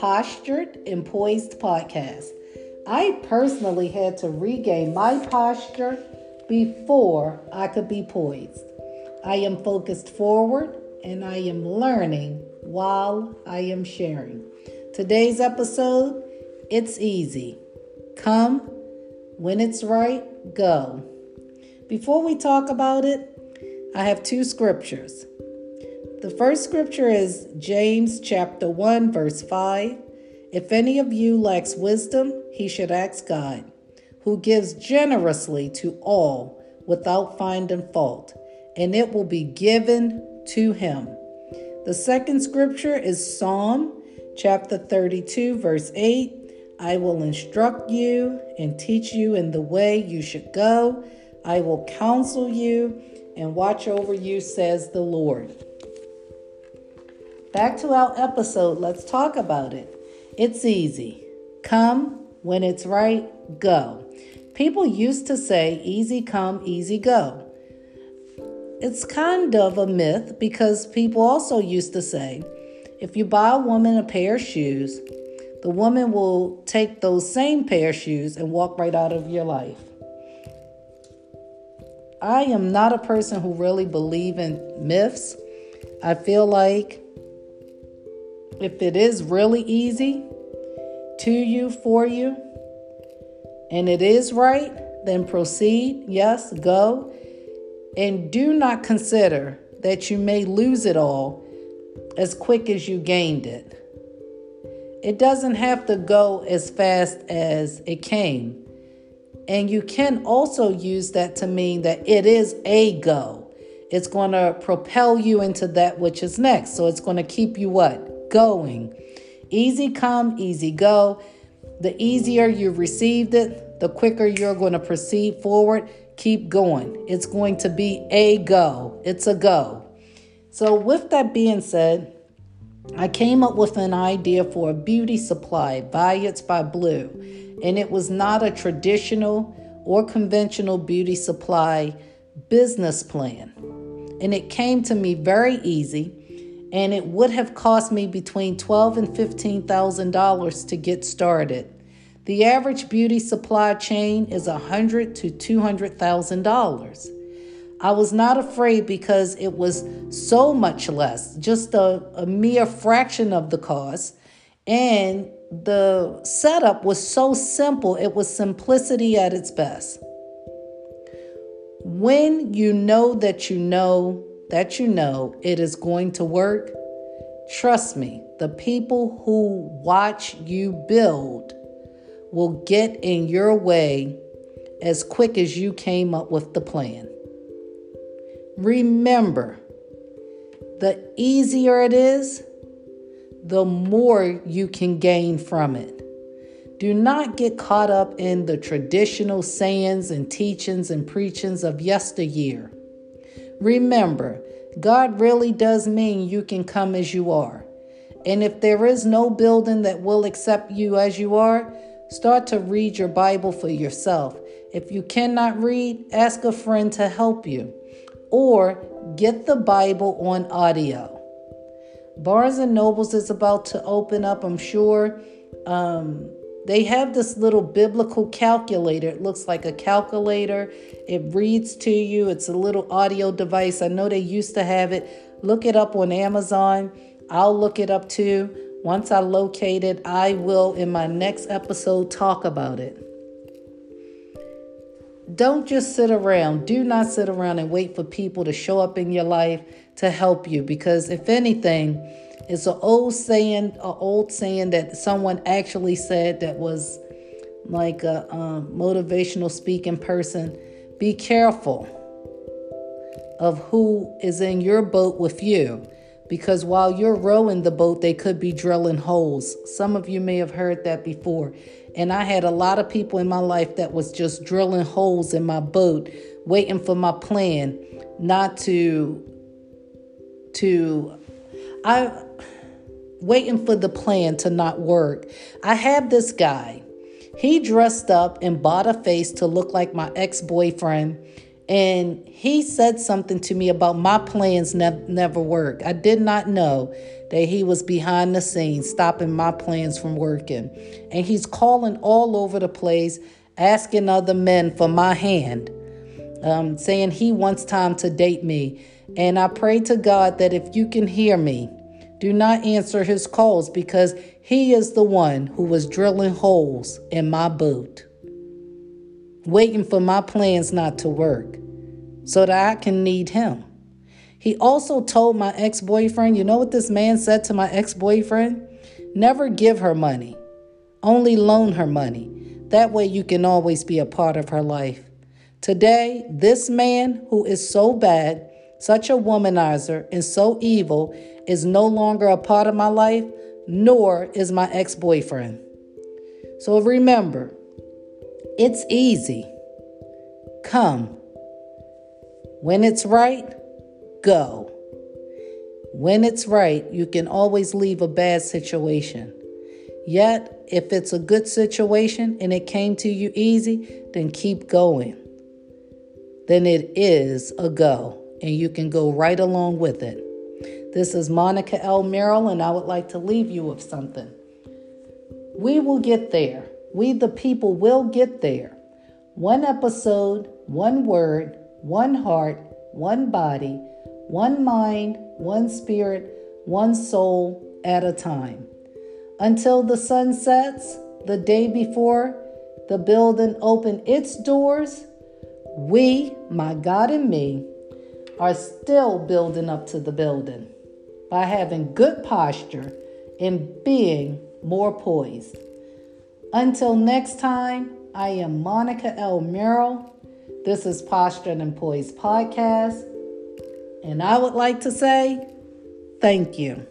Postured and Poised podcast. I personally had to regain my posture before I could be poised. I am focused forward and I am learning while I am sharing. Today's episode, it's easy. Come when it's right, go. Before we talk about it, I have two scriptures. The first scripture is James chapter 1 verse 5. If any of you lacks wisdom, he should ask God, who gives generously to all without finding fault, and it will be given to him. The second scripture is Psalm chapter 32 verse 8. I will instruct you and teach you in the way you should go. I will counsel you and watch over you, says the Lord. Back to our episode, let's talk about it. It's easy. Come when it's right, go. People used to say, easy come, easy go. It's kind of a myth because people also used to say, if you buy a woman a pair of shoes, the woman will take those same pair of shoes and walk right out of your life. I am not a person who really believe in myths. I feel like if it is really easy to you, for you, and it is right, then proceed. Yes, go. And do not consider that you may lose it all as quick as you gained it. It doesn't have to go as fast as it came. And you can also use that to mean that it is a go. It's going to propel you into that which is next. So it's going to keep you what? Going. Easy come, easy go. The easier you received it, the quicker you're going to proceed forward. Keep going. It's going to be a go. It's a go. So, with that being said, I came up with an idea for a beauty supply, Violets by Blue, and it was not a traditional or conventional beauty supply business plan. And it came to me very easy and it would have cost me between twelve and fifteen thousand dollars to get started. The average beauty supply chain is a hundred to two hundred thousand dollars. I was not afraid because it was so much less, just a, a mere fraction of the cost, and the setup was so simple. It was simplicity at its best. When you know that you know that you know it is going to work, trust me, the people who watch you build will get in your way as quick as you came up with the plan. Remember, the easier it is, the more you can gain from it. Do not get caught up in the traditional sayings and teachings and preachings of yesteryear. Remember, God really does mean you can come as you are. And if there is no building that will accept you as you are, start to read your Bible for yourself. If you cannot read, ask a friend to help you or get the Bible on audio. Barnes and Nobles is about to open up, I'm sure. Um, they have this little biblical calculator. It looks like a calculator. It reads to you. It's a little audio device. I know they used to have it. Look it up on Amazon. I'll look it up too. Once I locate it, I will in my next episode talk about it. Don't just sit around. Do not sit around and wait for people to show up in your life to help you because if anything, it's an old saying, an old saying that someone actually said that was like a um, motivational speaking person. Be careful of who is in your boat with you because while you're rowing the boat, they could be drilling holes. Some of you may have heard that before. And I had a lot of people in my life that was just drilling holes in my boat, waiting for my plan not to to I waiting for the plan to not work. I have this guy. He dressed up and bought a face to look like my ex-boyfriend and he said something to me about my plans ne- never work. I did not know that he was behind the scenes, stopping my plans from working. And he's calling all over the place, asking other men for my hand, um, saying he wants time to date me. And I pray to God that if you can hear me, do not answer his calls because he is the one who was drilling holes in my boot, waiting for my plans not to work so that I can need him. He also told my ex boyfriend, you know what this man said to my ex boyfriend? Never give her money, only loan her money. That way you can always be a part of her life. Today, this man who is so bad, such a womanizer, and so evil is no longer a part of my life, nor is my ex boyfriend. So remember, it's easy. Come when it's right, go. When it's right, you can always leave a bad situation. Yet, if it's a good situation and it came to you easy, then keep going. Then it is a go, and you can go right along with it. This is Monica L. Merrill, and I would like to leave you with something. We will get there. We, the people, will get there. One episode, one word, one heart, one body, one mind, one spirit, one soul at a time. Until the sun sets, the day before the building opened its doors, we, my God and me, are still building up to the building by having good posture and being more poised. Until next time, I am Monica L. Merrill this is Posture and Poise Podcast. And I would like to say thank you.